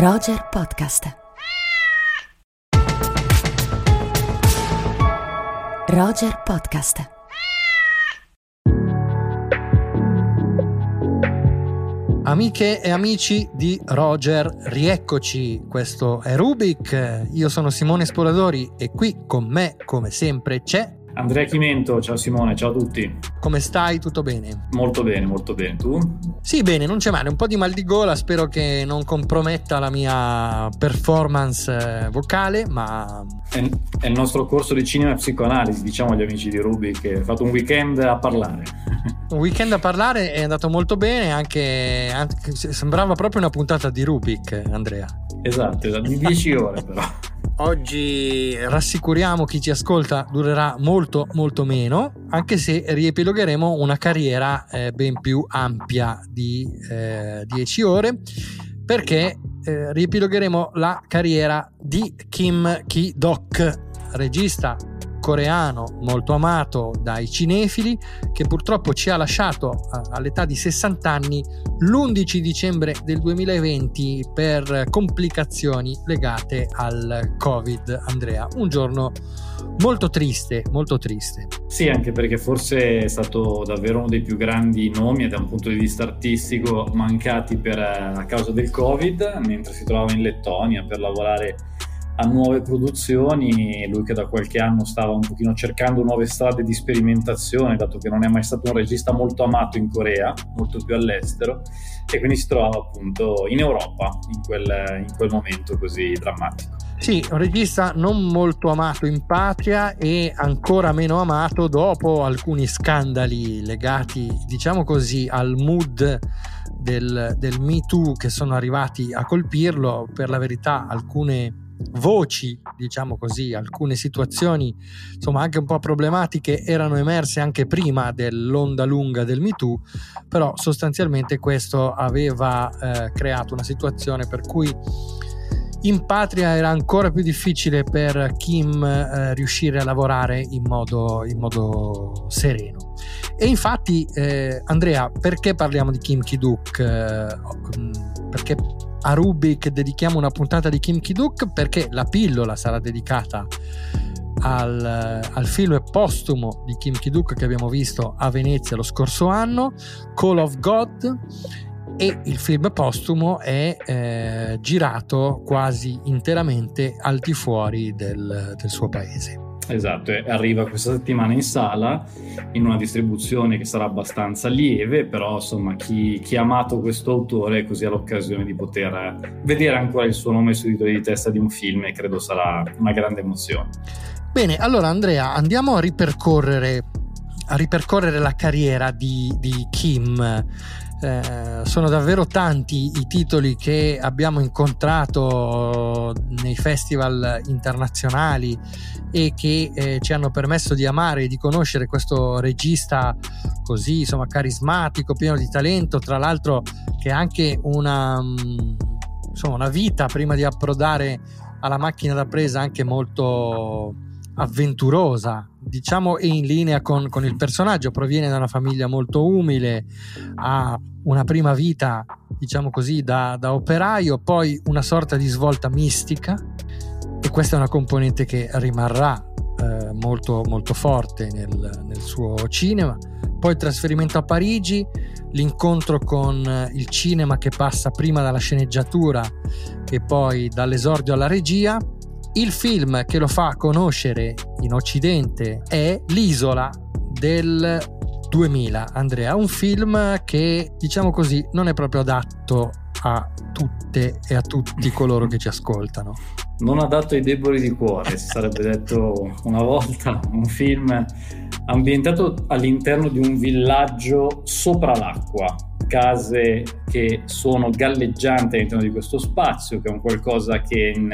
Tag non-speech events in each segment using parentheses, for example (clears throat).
Roger Podcast. Roger Podcast. Amiche e amici di Roger, rieccoci. Questo è Rubik. Io sono Simone Spoladori e qui con me, come sempre, c'è Andrea Chimento, ciao Simone, ciao a tutti. Come stai? Tutto bene? Molto bene, molto bene. Tu? Sì, bene, non c'è male. Un po' di mal di gola, spero che non comprometta la mia performance eh, vocale, ma... È, è il nostro corso di cinema e psicoanalisi, diciamo agli amici di Ruby, che ha fatto un weekend a parlare. (laughs) Un weekend a parlare è andato molto bene, anche, anche sembrava proprio una puntata di Rubik, Andrea. Esatto, esatto di 10 ore però. (laughs) Oggi rassicuriamo chi ci ascolta, durerà molto molto meno, anche se riepilogheremo una carriera eh, ben più ampia di eh, 10 ore, perché eh, riepilogheremo la carriera di Kim Ki-dok, regista coreano molto amato dai cinefili che purtroppo ci ha lasciato all'età di 60 anni l'11 dicembre del 2020 per complicazioni legate al Covid. Andrea, un giorno molto triste, molto triste. Sì, anche perché forse è stato davvero uno dei più grandi nomi da un punto di vista artistico mancati per, a causa del Covid, mentre si trovava in Lettonia per lavorare a nuove produzioni, lui che da qualche anno stava un pochino cercando nuove strade di sperimentazione, dato che non è mai stato un regista molto amato in Corea, molto più all'estero, e quindi si trovava appunto in Europa in quel, in quel momento così drammatico. Sì, un regista non molto amato in patria e ancora meno amato dopo alcuni scandali legati, diciamo così, al mood del, del Me Too che sono arrivati a colpirlo. Per la verità, alcune voci, diciamo così, alcune situazioni, insomma, anche un po' problematiche erano emerse anche prima dell'onda lunga del MeToo, però sostanzialmente questo aveva eh, creato una situazione per cui in patria era ancora più difficile per Kim eh, riuscire a lavorare in modo, in modo sereno. E infatti, eh, Andrea, perché parliamo di Kim Ki-duk? Perché a Rubik dedichiamo una puntata di Kim Ki-duk perché la pillola sarà dedicata al, al, film postumo di Kim Ki-duk che abbiamo visto a Venezia lo scorso anno, Call of God, e il film postumo è eh, girato quasi interamente al di fuori del, del suo paese. Esatto, arriva questa settimana in sala in una distribuzione che sarà abbastanza lieve, però insomma chi, chi ha amato questo autore così ha l'occasione di poter vedere ancora il suo nome sui titoli di testa di un film e credo sarà una grande emozione. Bene, allora Andrea, andiamo a ripercorrere, a ripercorrere la carriera di, di Kim. Eh, sono davvero tanti i titoli che abbiamo incontrato nei festival internazionali e che eh, ci hanno permesso di amare e di conoscere questo regista così insomma carismatico, pieno di talento, tra l'altro che ha anche una, mm, insomma, una vita prima di approdare alla macchina da presa anche molto avventurosa, diciamo e in linea con, con, il personaggio, proviene da una famiglia molto umile, ha una prima vita, diciamo così, da, da operaio, poi una sorta di svolta mistica e questa è una componente che rimarrà eh, molto, molto forte nel, nel suo cinema. Poi il trasferimento a Parigi, l'incontro con il cinema che passa prima dalla sceneggiatura e poi dall'esordio alla regia il film che lo fa conoscere in Occidente è L'isola del 2000, Andrea, un film che diciamo così non è proprio adatto a tutte e a tutti coloro che ci ascoltano. Non adatto ai deboli di cuore, si sarebbe detto una volta, un film ambientato all'interno di un villaggio sopra l'acqua, case che sono galleggianti all'interno di questo spazio, che è un qualcosa che in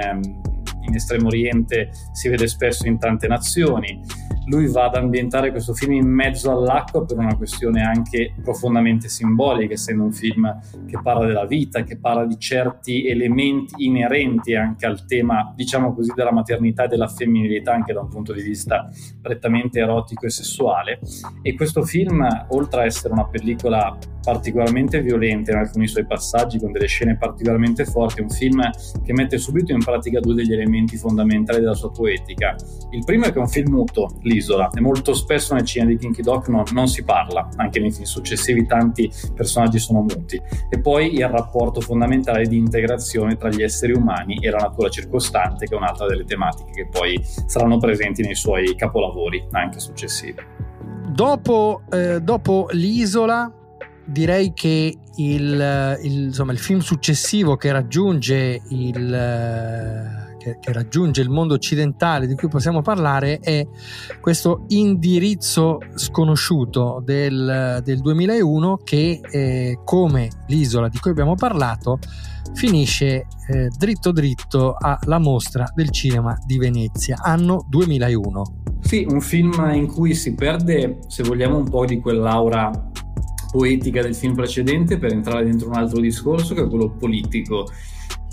in Estremo Oriente si vede spesso in tante nazioni. lui va ad ambientare questo film in mezzo all'acqua per una questione anche profondamente simbolica, essendo un film che parla della vita, che parla di certi elementi inerenti anche al tema, diciamo così, della maternità e della femminilità, anche da un punto di vista prettamente erotico e sessuale. E questo film, oltre a essere una pellicola particolarmente violenta in alcuni suoi passaggi, con delle scene particolarmente forti, un film che mette subito in pratica due degli elementi fondamentali della sua poetica. Il primo è che è un film muto, l'isola, e molto spesso nel cinema di Kinky Doc non, non si parla, anche nei film successivi tanti personaggi sono muti. E poi il rapporto fondamentale di integrazione tra gli esseri umani e la natura circostante, che è un'altra delle tematiche che poi saranno presenti nei suoi capolavori, anche successivi. Dopo, eh, dopo l'isola, direi che il, il, insomma, il film successivo che raggiunge il che, raggiunge il mondo occidentale di cui possiamo parlare è questo indirizzo sconosciuto del, del 2001 che eh, come l'isola di cui abbiamo parlato finisce eh, dritto dritto alla mostra del cinema di Venezia anno 2001 sì un film in cui si perde se vogliamo un po' di quell'aura poetica del film precedente per entrare dentro un altro discorso che è quello politico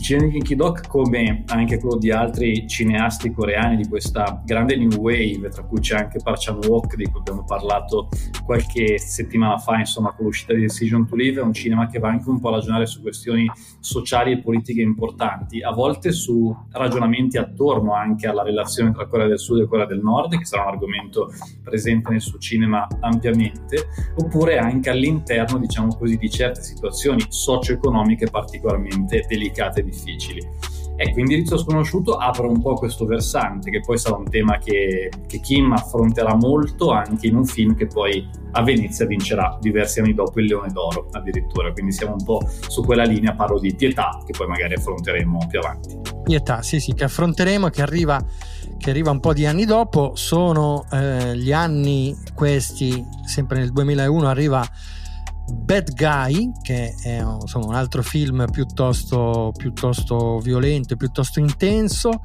Kinky Doc, come anche quello di altri cineasti coreani di questa grande new wave, tra cui c'è anche Park Chan-wook, di cui abbiamo parlato qualche settimana fa, insomma, con l'uscita di Decision to Live, è un cinema che va anche un po' a ragionare su questioni sociali e politiche importanti, a volte su ragionamenti attorno anche alla relazione tra Corea del Sud e Corea del Nord, che sarà un argomento presente nel suo cinema ampiamente, oppure anche all'interno, diciamo così, di certe situazioni socio-economiche particolarmente delicate difficili. Ecco, Indirizzo Sconosciuto apre un po' questo versante, che poi sarà un tema che, che, Kim affronterà molto anche in un film che poi a Venezia vincerà diversi anni dopo il Leone d'Oro, addirittura. Quindi siamo un po' su quella linea, parlo di Pietà, che poi magari affronteremo più avanti. Pietà, sì, sì, che affronteremo, che arriva, che arriva un po' di anni dopo. Sono eh, gli anni questi, sempre nel 2001 arriva Bad Guy, che è insomma, un altro film piuttosto, piuttosto violento, piuttosto intenso.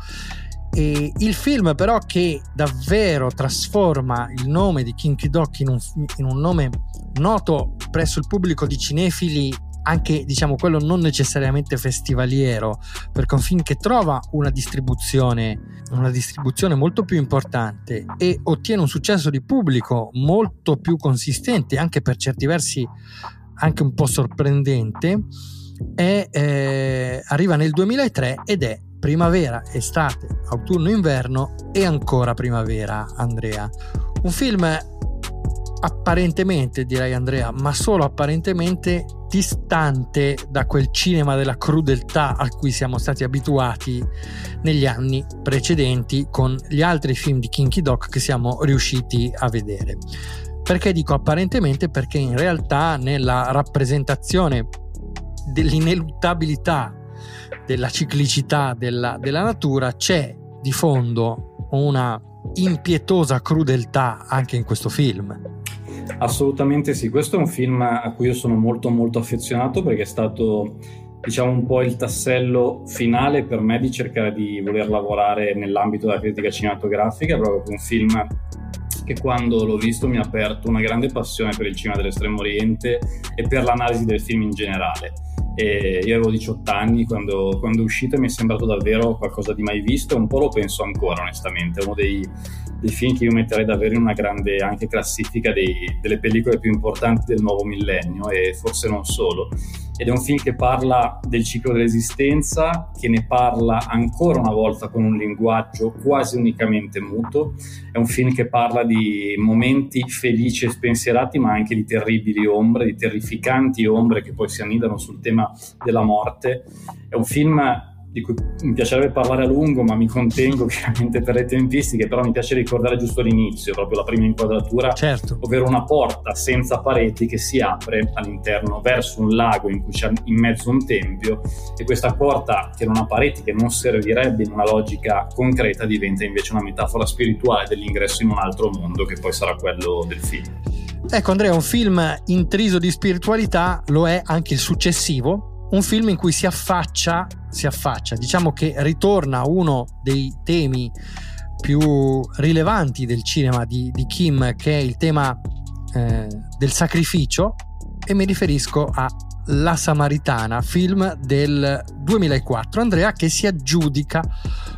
E il film però che davvero trasforma il nome di Kinky Doc in un, in un nome noto presso il pubblico di cinefili anche diciamo quello non necessariamente festivaliero, perché è un film che trova una distribuzione, una distribuzione molto più importante e ottiene un successo di pubblico molto più consistente, anche per certi versi anche un po' sorprendente, è, eh, arriva nel 2003 ed è primavera, estate, autunno, inverno e ancora primavera, Andrea. Un film apparentemente, direi Andrea, ma solo apparentemente distante da quel cinema della crudeltà a cui siamo stati abituati negli anni precedenti con gli altri film di Kinky Doc che siamo riusciti a vedere. Perché dico apparentemente? Perché in realtà nella rappresentazione dell'ineluttabilità, della ciclicità della, della natura c'è di fondo una impietosa crudeltà anche in questo film. Assolutamente sì, questo è un film a cui io sono molto molto affezionato perché è stato diciamo un po' il tassello finale per me di cercare di voler lavorare nell'ambito della critica cinematografica, proprio un film che quando l'ho visto mi ha aperto una grande passione per il cinema dell'estremo oriente e per l'analisi del film in generale. E io avevo 18 anni quando, quando è uscito e mi è sembrato davvero qualcosa di mai visto un po' lo penso ancora onestamente, è uno dei, dei film che io metterei davvero in una grande anche classifica dei, delle pellicole più importanti del nuovo millennio e forse non solo. Ed è un film che parla del ciclo dell'esistenza, che ne parla ancora una volta con un linguaggio quasi unicamente muto. È un film che parla di momenti felici e spensierati, ma anche di terribili ombre, di terrificanti ombre che poi si annidano sul tema della morte. È un film di cui mi piacerebbe parlare a lungo, ma mi contengo (laughs) chiaramente per le tempistiche, però mi piace ricordare giusto l'inizio, proprio la prima inquadratura, certo. ovvero una porta senza pareti che si apre all'interno verso un lago in cui c'è in mezzo un tempio e questa porta che non ha pareti, che non servirebbe in una logica concreta, diventa invece una metafora spirituale dell'ingresso in un altro mondo che poi sarà quello del film. Ecco Andrea, un film intriso di spiritualità lo è anche il successivo, un film in cui si affaccia, si affaccia, diciamo che ritorna uno dei temi più rilevanti del cinema di, di Kim, che è il tema eh, del sacrificio, e mi riferisco a La Samaritana, film del 2004. Andrea che si aggiudica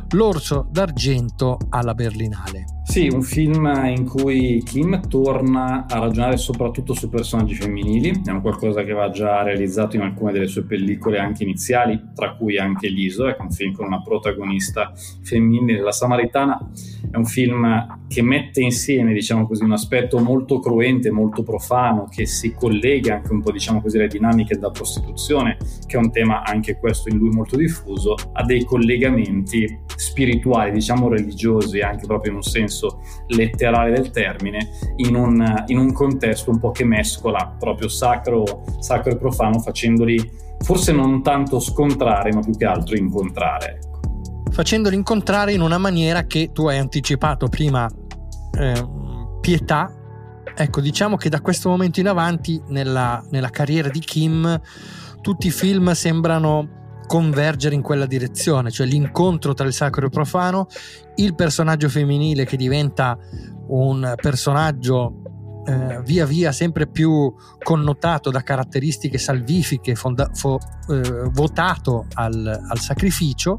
l'Orso d'Argento alla Berlinale. Sì, un film in cui Kim torna a ragionare soprattutto su personaggi femminili, è un qualcosa che va già realizzato in alcune delle sue pellicole anche iniziali, tra cui anche L'Iso, è un film con una protagonista femminile, La Samaritana è un film che mette insieme, diciamo così, un aspetto molto cruente, molto profano, che si collega anche un po', diciamo così, alle dinamiche della prostituzione, che è un tema anche questo in lui molto diffuso, a dei collegamenti spirituali, diciamo religiosi, anche proprio in un senso senso letterale del termine, in un, in un contesto un po' che mescola proprio sacro, sacro e profano, facendoli forse non tanto scontrare, ma più che altro incontrare. Ecco. Facendoli incontrare in una maniera che tu hai anticipato prima, eh, pietà. Ecco, diciamo che da questo momento in avanti nella, nella carriera di Kim tutti i film sembrano convergere in quella direzione, cioè l'incontro tra il sacro e il profano, il personaggio femminile che diventa un personaggio eh, via via sempre più connotato da caratteristiche salvifiche, fonda- fo- eh, votato al, al sacrificio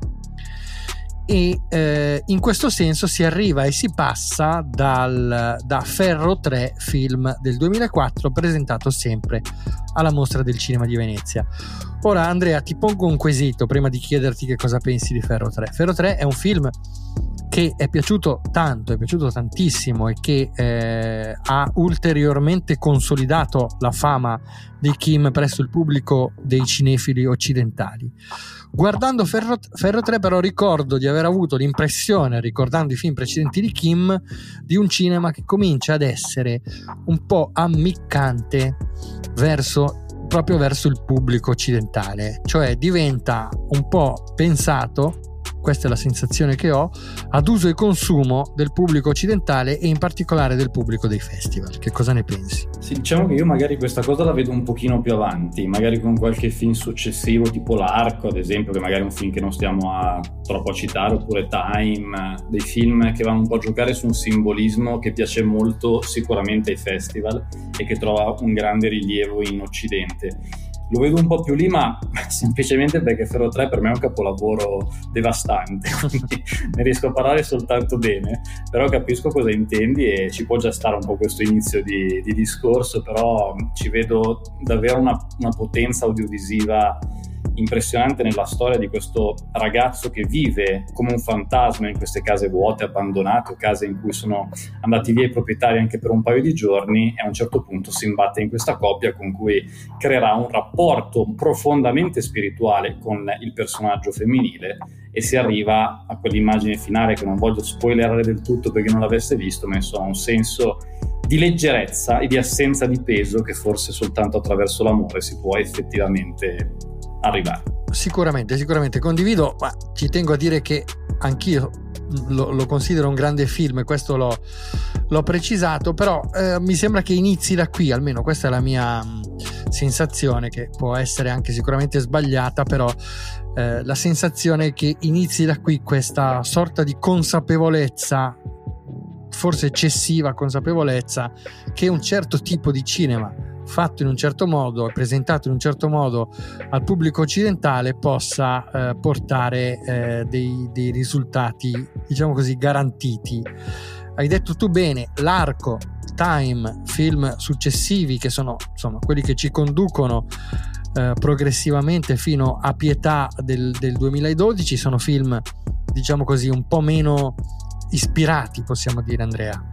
e eh, in questo senso si arriva e si passa dal, da Ferro 3 film del 2004 presentato sempre alla mostra del cinema di Venezia. Ora Andrea ti pongo un quesito prima di chiederti che cosa pensi di Ferro 3. Ferro 3 è un film che è piaciuto tanto, è piaciuto tantissimo e che eh, ha ulteriormente consolidato la fama di Kim presso il pubblico dei cinefili occidentali. Guardando Ferro, Ferro 3 però ricordo di aver avuto l'impressione, ricordando i film precedenti di Kim, di un cinema che comincia ad essere un po' ammiccante verso proprio verso il pubblico occidentale, cioè diventa un po' pensato questa è la sensazione che ho, ad uso e consumo del pubblico occidentale e in particolare del pubblico dei festival. Che cosa ne pensi? Sì, diciamo che io magari questa cosa la vedo un pochino più avanti, magari con qualche film successivo, tipo L'Arco, ad esempio, che magari è un film che non stiamo a, troppo a citare, oppure Time, dei film che vanno un po' a giocare su un simbolismo che piace molto sicuramente ai festival e che trova un grande rilievo in Occidente lo vedo un po' più lì, ma (laughs) semplicemente perché Ferro 3 per me è un capolavoro devastante, (laughs) quindi ne riesco a parlare soltanto bene, però capisco cosa intendi e ci può già stare un po' questo inizio di, di discorso, però ci vedo davvero una, una potenza audiovisiva impressionante nella storia di questo ragazzo che vive come un fantasma in queste case vuote, abbandonate case in cui sono andati via i proprietari anche per un paio di giorni e a un certo punto si imbatte in questa coppia con cui creerà un rapporto profondamente spirituale con il personaggio femminile e si arriva a quell'immagine finale che non voglio spoilerare del tutto perché non l'avesse visto, ma insomma un senso di leggerezza e di assenza di peso che forse soltanto attraverso l'amore si può effettivamente arrivare. Sicuramente, sicuramente condivido, ma ci tengo a dire che anch'io lo, lo considero un grande film, questo l'ho, l'ho precisato, però eh, mi sembra che inizi da qui, almeno questa è la mia mh, mm, sensazione, che può essere anche sicuramente sbagliata, però eh, la sensazione è che inizi da qui questa sorta di consapevolezza forse eccessiva consapevolezza che un certo tipo di cinema fatto in un certo modo e presentato in un certo modo al pubblico occidentale possa eh, portare eh, dei, dei risultati, diciamo così, garantiti. Hai detto tu bene, l'arco, time, film successivi che sono insomma quelli che ci conducono eh, progressivamente fino a pietà del, del 2012 sono film diciamo così un po' meno ispirati possiamo dire Andrea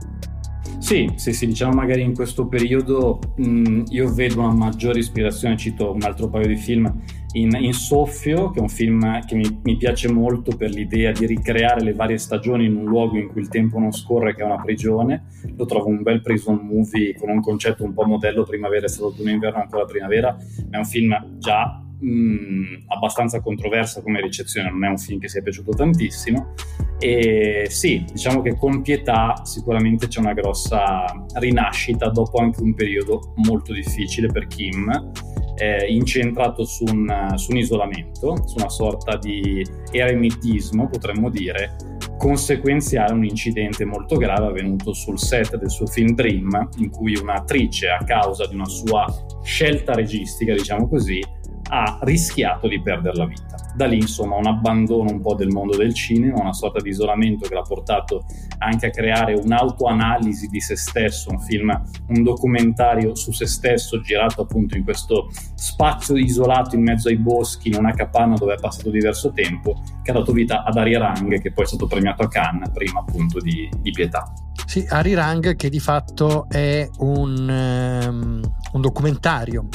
sì, sì, sì, diciamo magari in questo periodo mh, io vedo una maggiore ispirazione, cito un altro paio di film, in, in Soffio, che è un film che mi, mi, piace molto per l'idea di ricreare le varie stagioni in un luogo in cui il tempo non scorre, che è una prigione. Lo trovo un bel prison movie con un concetto un po' modello primavera, è stato un inverno ancora primavera, ma è un film già mh, abbastanza controversa come ricezione, non è un film che sia piaciuto tantissimo. E sì, diciamo che con pietà sicuramente c'è una grossa rinascita dopo anche un periodo molto difficile per Kim, eh, incentrato su un, su un isolamento, su una sorta di eremitismo, potremmo dire, conseguenziale un incidente molto grave avvenuto sul set del suo film Dream, in cui un'attrice, a causa di una sua scelta registica, diciamo così, ha rischiato di perdere la vita. Da lì, insomma, un abbandono un po' del mondo del cinema, una sorta di isolamento che l'ha portato anche a creare un'autoanalisi di se stesso, un film, un documentario su se stesso girato appunto in questo spazio isolato in mezzo ai boschi, in una capanna dove è passato diverso tempo, che ha dato vita ad Ari Rang, che poi è stato premiato a Cannes, prima appunto di, di Pietà. Sì, Ari Rang che di fatto è un, um, un documentario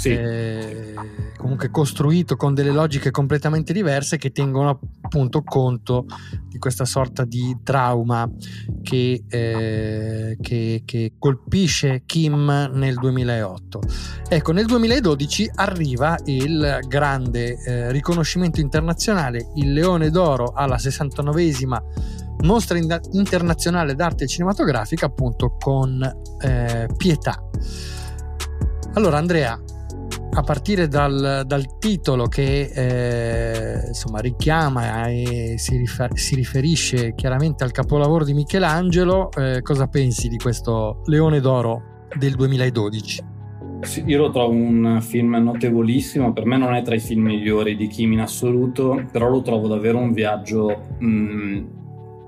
sì. eh, comunque costruito con delle logiche completamente diverse che tengono appunto conto di questa sorta di trauma che, eh, che, che colpisce Kim nel 2008. Ecco, nel 2012 arriva il grande eh, riconoscimento internazionale, il Leone d'Oro alla 69esima mostra internazionale d'arte cinematografica appunto con eh, Pietà. Allora Andrea, a partire dal, dal titolo che eh, insomma richiama e si, rifer- si, riferisce chiaramente al capolavoro di Michelangelo, eh, cosa pensi di questo Leone d'Oro del 2012? Sì, io lo trovo un film notevolissimo, per me non è tra i film migliori di Kim in assoluto, però lo trovo davvero un viaggio mh,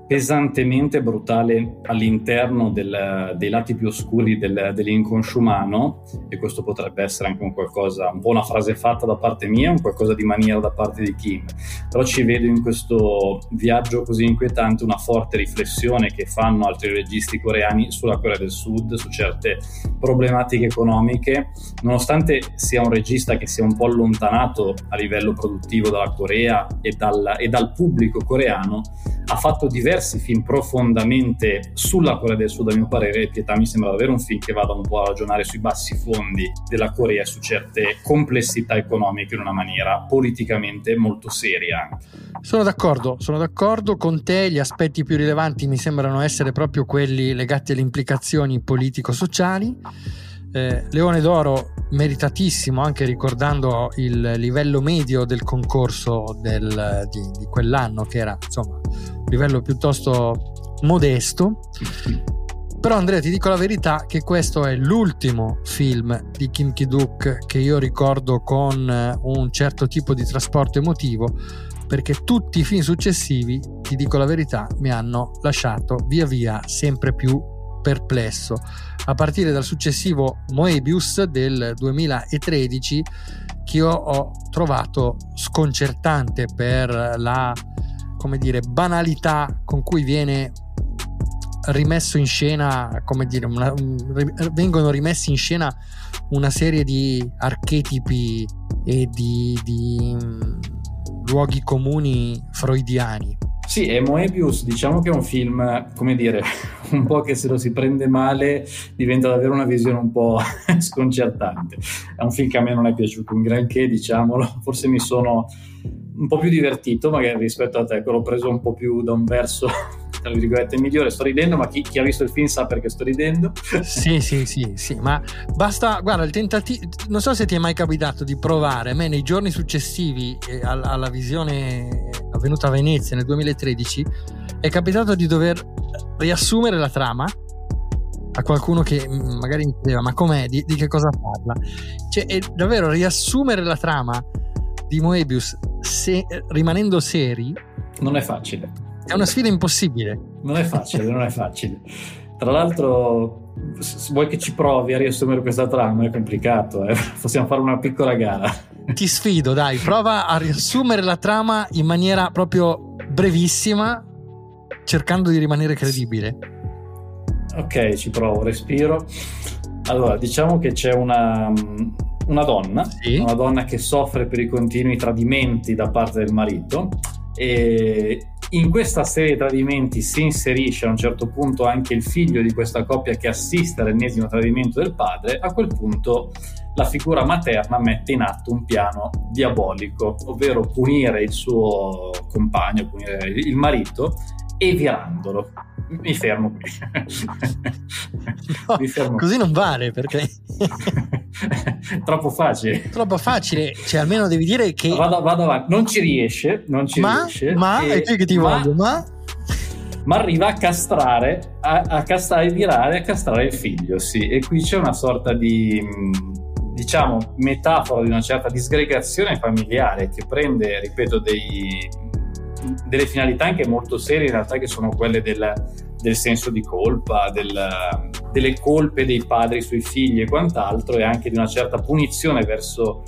pesantemente brutale all'interno del, dei lati più oscuri del, dell'inconscio umano e questo potrebbe essere anche un qualcosa, un po' una frase fatta da parte mia, un qualcosa di maniera da parte di Kim, però ci vedo in questo viaggio così inquietante una forte riflessione che fanno altri registi coreani sulla Corea del Sud, su certe problematiche economiche, nonostante sia un regista che sia un po' allontanato a livello produttivo dalla Corea e dal, e dal pubblico coreano, ha fatto diversi film profondamente sulla Corea del Sud, a mio parere, e Pietà mi sembra davvero un film che vada un po' a ragionare sui bassi fondi della Corea, su certe complessità economiche in una maniera politicamente molto seria. Sono d'accordo, sono d'accordo con te, gli aspetti più rilevanti mi sembrano essere proprio quelli legati alle implicazioni politico-sociali eh, Leone d'Oro meritatissimo anche ricordando il livello medio del concorso del, di, di, quell'anno che era insomma un livello piuttosto modesto. Però Andrea ti dico la verità che questo è l'ultimo film di Kim Ki-duk che io ricordo con un certo tipo di trasporto emotivo perché tutti i film successivi ti dico la verità mi hanno lasciato via via sempre più perplesso, a partire dal successivo Moebius del 2013 che io ho trovato sconcertante per la come dire, banalità con cui viene rimesso in scena, come dire, una, un, vengono rimessi in scena una serie di archetipi e di, di um, luoghi comuni freudiani sì, e Moebius diciamo che è un film, come dire, (laughs) un po' che se lo si prende male diventa davvero una visione un po' (laughs) sconcertante. È un film che a me non è piaciuto un granché, diciamolo, forse mi sono un po' più divertito magari rispetto a te, che l'ho preso un po' più da un verso tra virgolette migliore. Sto ridendo ma chi, chi, ha visto il film sa perché sto ridendo. Sì sì sì sì ma basta guarda il tentativo non so se ti è mai capitato di provare a me nei giorni successivi eh, alla, alla visione avvenuta a Venezia nel 2013 è capitato di dover riassumere la trama a qualcuno che mm, magari mi chiedeva ma com'è, di, di che cosa parla? Cioè è davvero riassumere la trama di Moebius se, rimanendo seri non è facile è una sfida impossibile. Non è facile, non è facile. Tra l'altro, se vuoi che ci provi a riassumere questa trama, è complicato, eh? (laughs) possiamo fare una piccola gara. (laughs) Ti sfido, dai, prova a riassumere la trama in maniera proprio brevissima, cercando di rimanere credibile. Ok, ci provo, respiro. Allora, diciamo che c'è una, una donna, sì. una donna che soffre per i continui tradimenti da parte del marito e in questa serie di tradimenti si inserisce a un certo punto anche il figlio di questa coppia che assiste all'ennesimo tradimento del padre, a quel punto la figura materna mette in atto un piano diabolico, ovvero punire il suo compagno, punire il marito, evirandolo. Mi fermo qui. No, Mi fermo così non vale perché... (laughs) Troppo facile. Troppo facile, cioè almeno devi dire che... Vado, vado avanti, non ci riesce, non ci ma, riesce. Ma, e, è qui che ti ma, voglio, ma... ma arriva a castrare, a, a castrare, virare, a castrare il figlio, sì. E qui c'è una sorta di, diciamo, metafora di una certa disgregazione familiare che prende, ripeto, dei, delle finalità anche molto serie in realtà che sono quelle del, del senso di colpa, del, delle colpe dei padri sui figli e quant'altro e anche di una certa punizione verso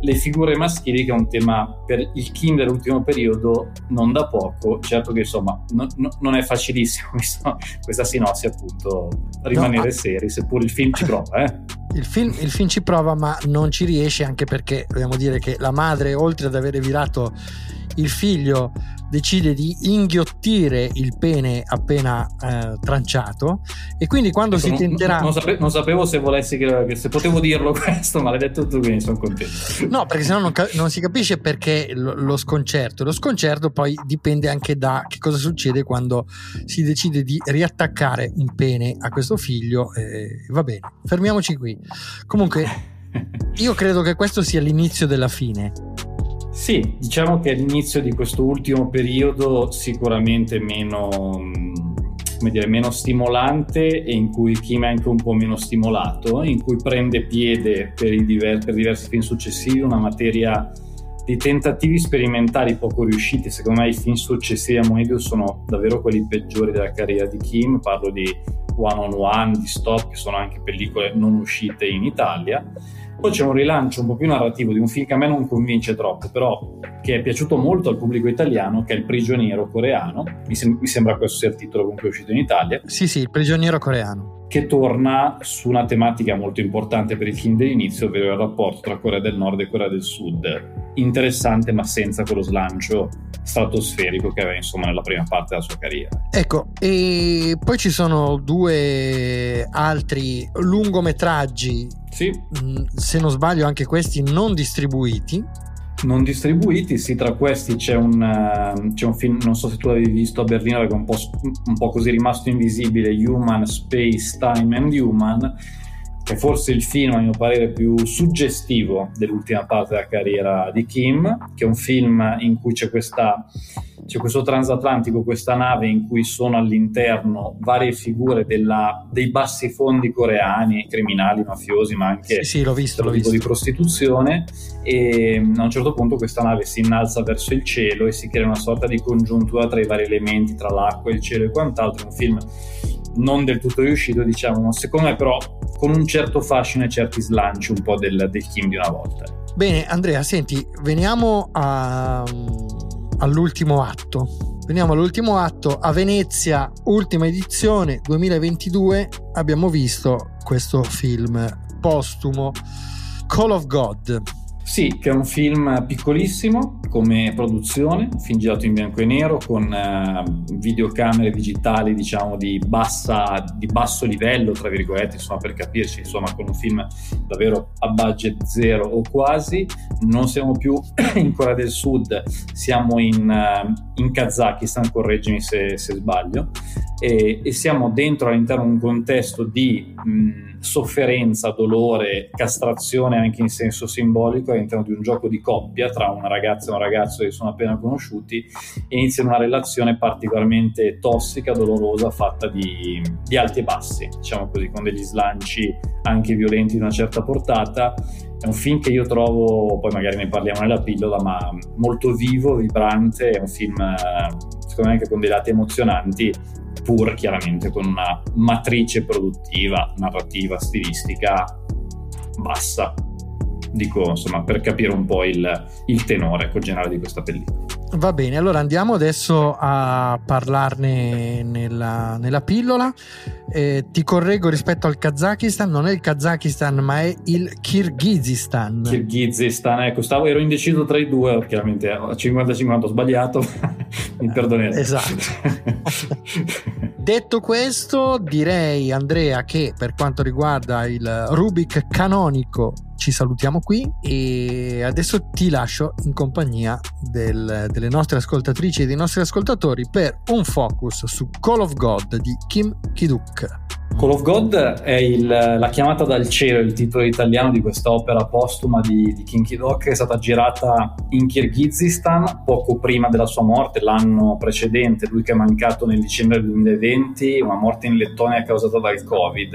le figure maschili che è un tema per il Kim dell'ultimo periodo non da poco, certo che insomma no, no, non è facilissimo (laughs) questa sinossi appunto rimanere no, seri, seppur il film ci (laughs) prova. Eh. Il film, il film ci prova ma non ci riesce anche perché dobbiamo dire che la madre oltre ad avere virato il figlio decide di inghiottire il pene appena eh, tranciato e quindi quando ecco, si tenterà non, sape- non, sapevo se volessi che, se potevo dirlo (laughs) questo ma l'hai detto tu quindi sono contento. No perché sennò non, ca- non si capisce perché lo, lo, sconcerto. Lo sconcerto poi dipende anche da che cosa succede quando si decide di riattaccare un pene a questo figlio eh, va bene fermiamoci qui. Comunque (laughs) io credo che questo sia l'inizio della fine sì, diciamo che l'inizio di questo ultimo periodo sicuramente meno, come dire, meno stimolante e in cui Kim è anche un po' meno stimolato, in cui prende piede per, diver- per diversi film successivi una materia di tentativi sperimentali poco riusciti. Secondo me i film successivi a Moebius sono davvero quelli peggiori della carriera di Kim. Parlo di One on One, di Stop, che sono anche pellicole non uscite in Italia. Poi c'è un rilancio un po' più narrativo di un film che a me non convince troppo, però che è piaciuto molto al pubblico italiano, che è Il prigioniero coreano. Mi, sem- mi sembra questo sia il titolo con cui è uscito in Italia. Sì, sì, Il prigioniero coreano che torna su una tematica molto importante per i film dell'inizio, ovvero il rapporto tra Corea del Nord e Corea del Sud. Interessante, ma senza quello slancio stratosferico che aveva insomma nella prima parte della sua carriera. Ecco, e poi ci sono due altri lungometraggi, sì. Mm, se non sbaglio anche questi non distribuiti, non distribuiti. Sì, tra questi c'è un, uh, c'è un, film, non so se tu l'avevi visto a Berlino, perché è un po', un po' così rimasto invisibile, Human, Space, Time and Human, che è forse il film, a mio parere, più suggestivo dell'ultima parte della carriera di Kim, che è un film in cui c'è questa c'è questo transatlantico, questa nave in cui sono all'interno varie figure della, dei bassi fondi coreani, criminali, mafiosi, ma anche sì, sì, l'ho visto, l'ho visto. di prostituzione. E a un certo punto questa nave si innalza verso il cielo e si crea una sorta di congiuntura tra i vari elementi, tra l'acqua, il cielo e quant'altro. Un film non del tutto riuscito, diciamo, secondo me, però con un certo fascino e certi slanci un po' del, del Kim di una volta. Bene, Andrea, senti, veniamo a all'ultimo atto. Veniamo all'ultimo atto, a Venezia, ultima edizione 2022, abbiamo visto questo film postumo, Call of God. Sì, che è un film piccolissimo come produzione, film girato in bianco e nero con uh, videocamere digitali diciamo di, bassa, di basso livello, tra virgolette, insomma per capirci, insomma con un film davvero a budget zero o quasi. Non siamo più (clears throat) in Corea del Sud, siamo in, uh, in Kazakistan, correggimi se, se sbaglio, e, e, siamo dentro all'interno di un contesto di... Mh, sofferenza, dolore, castrazione anche in senso simbolico all'interno di un gioco di coppia tra una ragazza e un ragazzo che sono appena conosciuti iniziano una relazione particolarmente tossica, dolorosa, fatta di, di alti e bassi, diciamo così, con degli slanci anche violenti di una certa portata. È un film che io trovo, poi magari ne parliamo nella pillola, ma molto vivo, vibrante, è un film secondo me anche con dei lati emozionanti pur chiaramente con una matrice produttiva, narrativa, stilistica bassa. Dico, insomma, per capire un po' il, il tenore col generale di questa pellicola. Va bene, allora andiamo adesso a parlarne nella, nella pillola. Eh, ti correggo rispetto al Kazakistan, non è il Kazakistan ma è il Kirghizistan. Kirghizistan, ecco, stavo, ero indeciso tra i due, chiaramente a 50-50 ho sbagliato, (laughs) mi perdonerete. Esatto. (laughs) Detto questo, direi Andrea che per quanto riguarda il Rubik canonico ci salutiamo qui e adesso ti lascio in compagnia del, delle nostre ascoltatrici e dei nostri ascoltatori per un focus su Call of God di Kim Kiduk. Call of God è il, la chiamata dal cielo, il titolo italiano di questa opera postuma di, di Kinky Doc, che è stata girata in Kirghizistan poco prima della sua morte, l'anno precedente, lui che è mancato nel dicembre 2020, una morte in Lettonia causata dal Covid.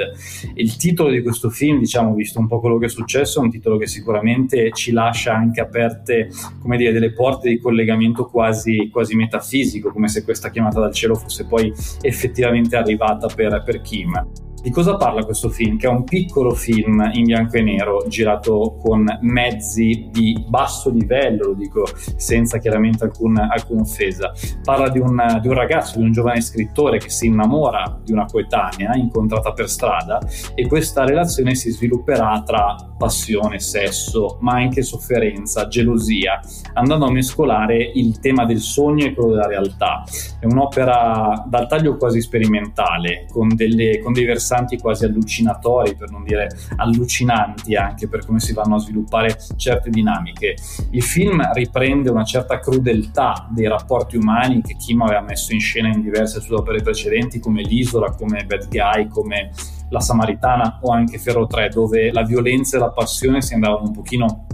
Il titolo di questo film, diciamo, visto un po' quello che è successo, è un titolo che sicuramente ci lascia anche aperte, come dire, delle porte di collegamento quasi, quasi metafisico, come se questa chiamata dal cielo fosse poi effettivamente arrivata per, per Kim. Di cosa parla questo film? Che è un piccolo film in bianco e nero girato con mezzi di basso livello, lo dico senza chiaramente alcun, alcuna offesa. Parla di un, di un, ragazzo, di un giovane scrittore che si innamora di una coetanea incontrata per strada e questa relazione si svilupperà tra passione, sesso, ma anche sofferenza, gelosia, andando a mescolare il tema del sogno e quello della realtà. È un'opera dal taglio quasi sperimentale, con, delle, con dei versanti versanti quasi allucinatori, per non dire allucinanti anche per come si vanno a sviluppare certe dinamiche. Il film riprende una certa crudeltà dei rapporti umani che Kim aveva messo in scena in diverse sue opere precedenti, come L'Isola, come Bad Guy, come La Samaritana o anche Ferro 3, dove la violenza e la passione si andavano un pochino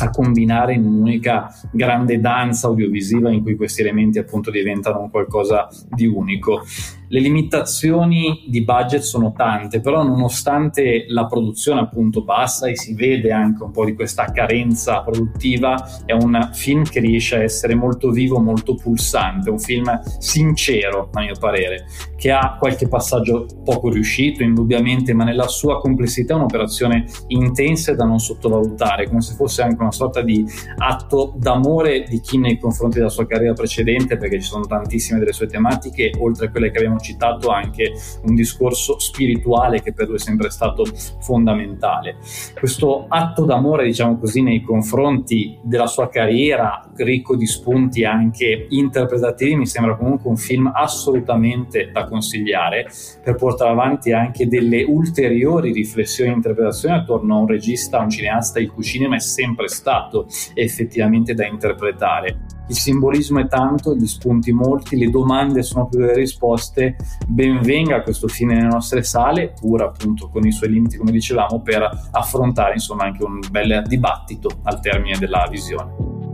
a combinare in un'unica grande danza audiovisiva in cui questi elementi appunto diventano qualcosa di unico. Le limitazioni di budget sono tante, però nonostante la produzione appunto bassa e si vede anche un po' di questa carenza produttiva, è un film che riesce a essere molto vivo, molto pulsante, un film sincero a mio parere, che ha qualche passaggio poco riuscito indubbiamente, ma nella sua complessità è un'operazione intensa e da non sottovalutare, come se fosse anche una sorta di atto d'amore di chi nei confronti della sua carriera precedente, perché ci sono tantissime delle sue tematiche, oltre a quelle che abbiamo citato anche un discorso spirituale che per lui è sempre stato fondamentale. Questo atto d'amore, diciamo così, nei confronti della sua carriera, ricco di spunti anche interpretativi, mi sembra comunque un film assolutamente da consigliare per portare avanti anche delle ulteriori riflessioni e interpretazioni attorno a un regista, a un cineasta il cui cinema è sempre stato effettivamente da interpretare il simbolismo è tanto, gli spunti molti, le domande sono più delle risposte, ben venga questo film nelle nostre sale, pur appunto con i suoi limiti come dicevamo, per affrontare insomma anche un bel dibattito al termine della visione.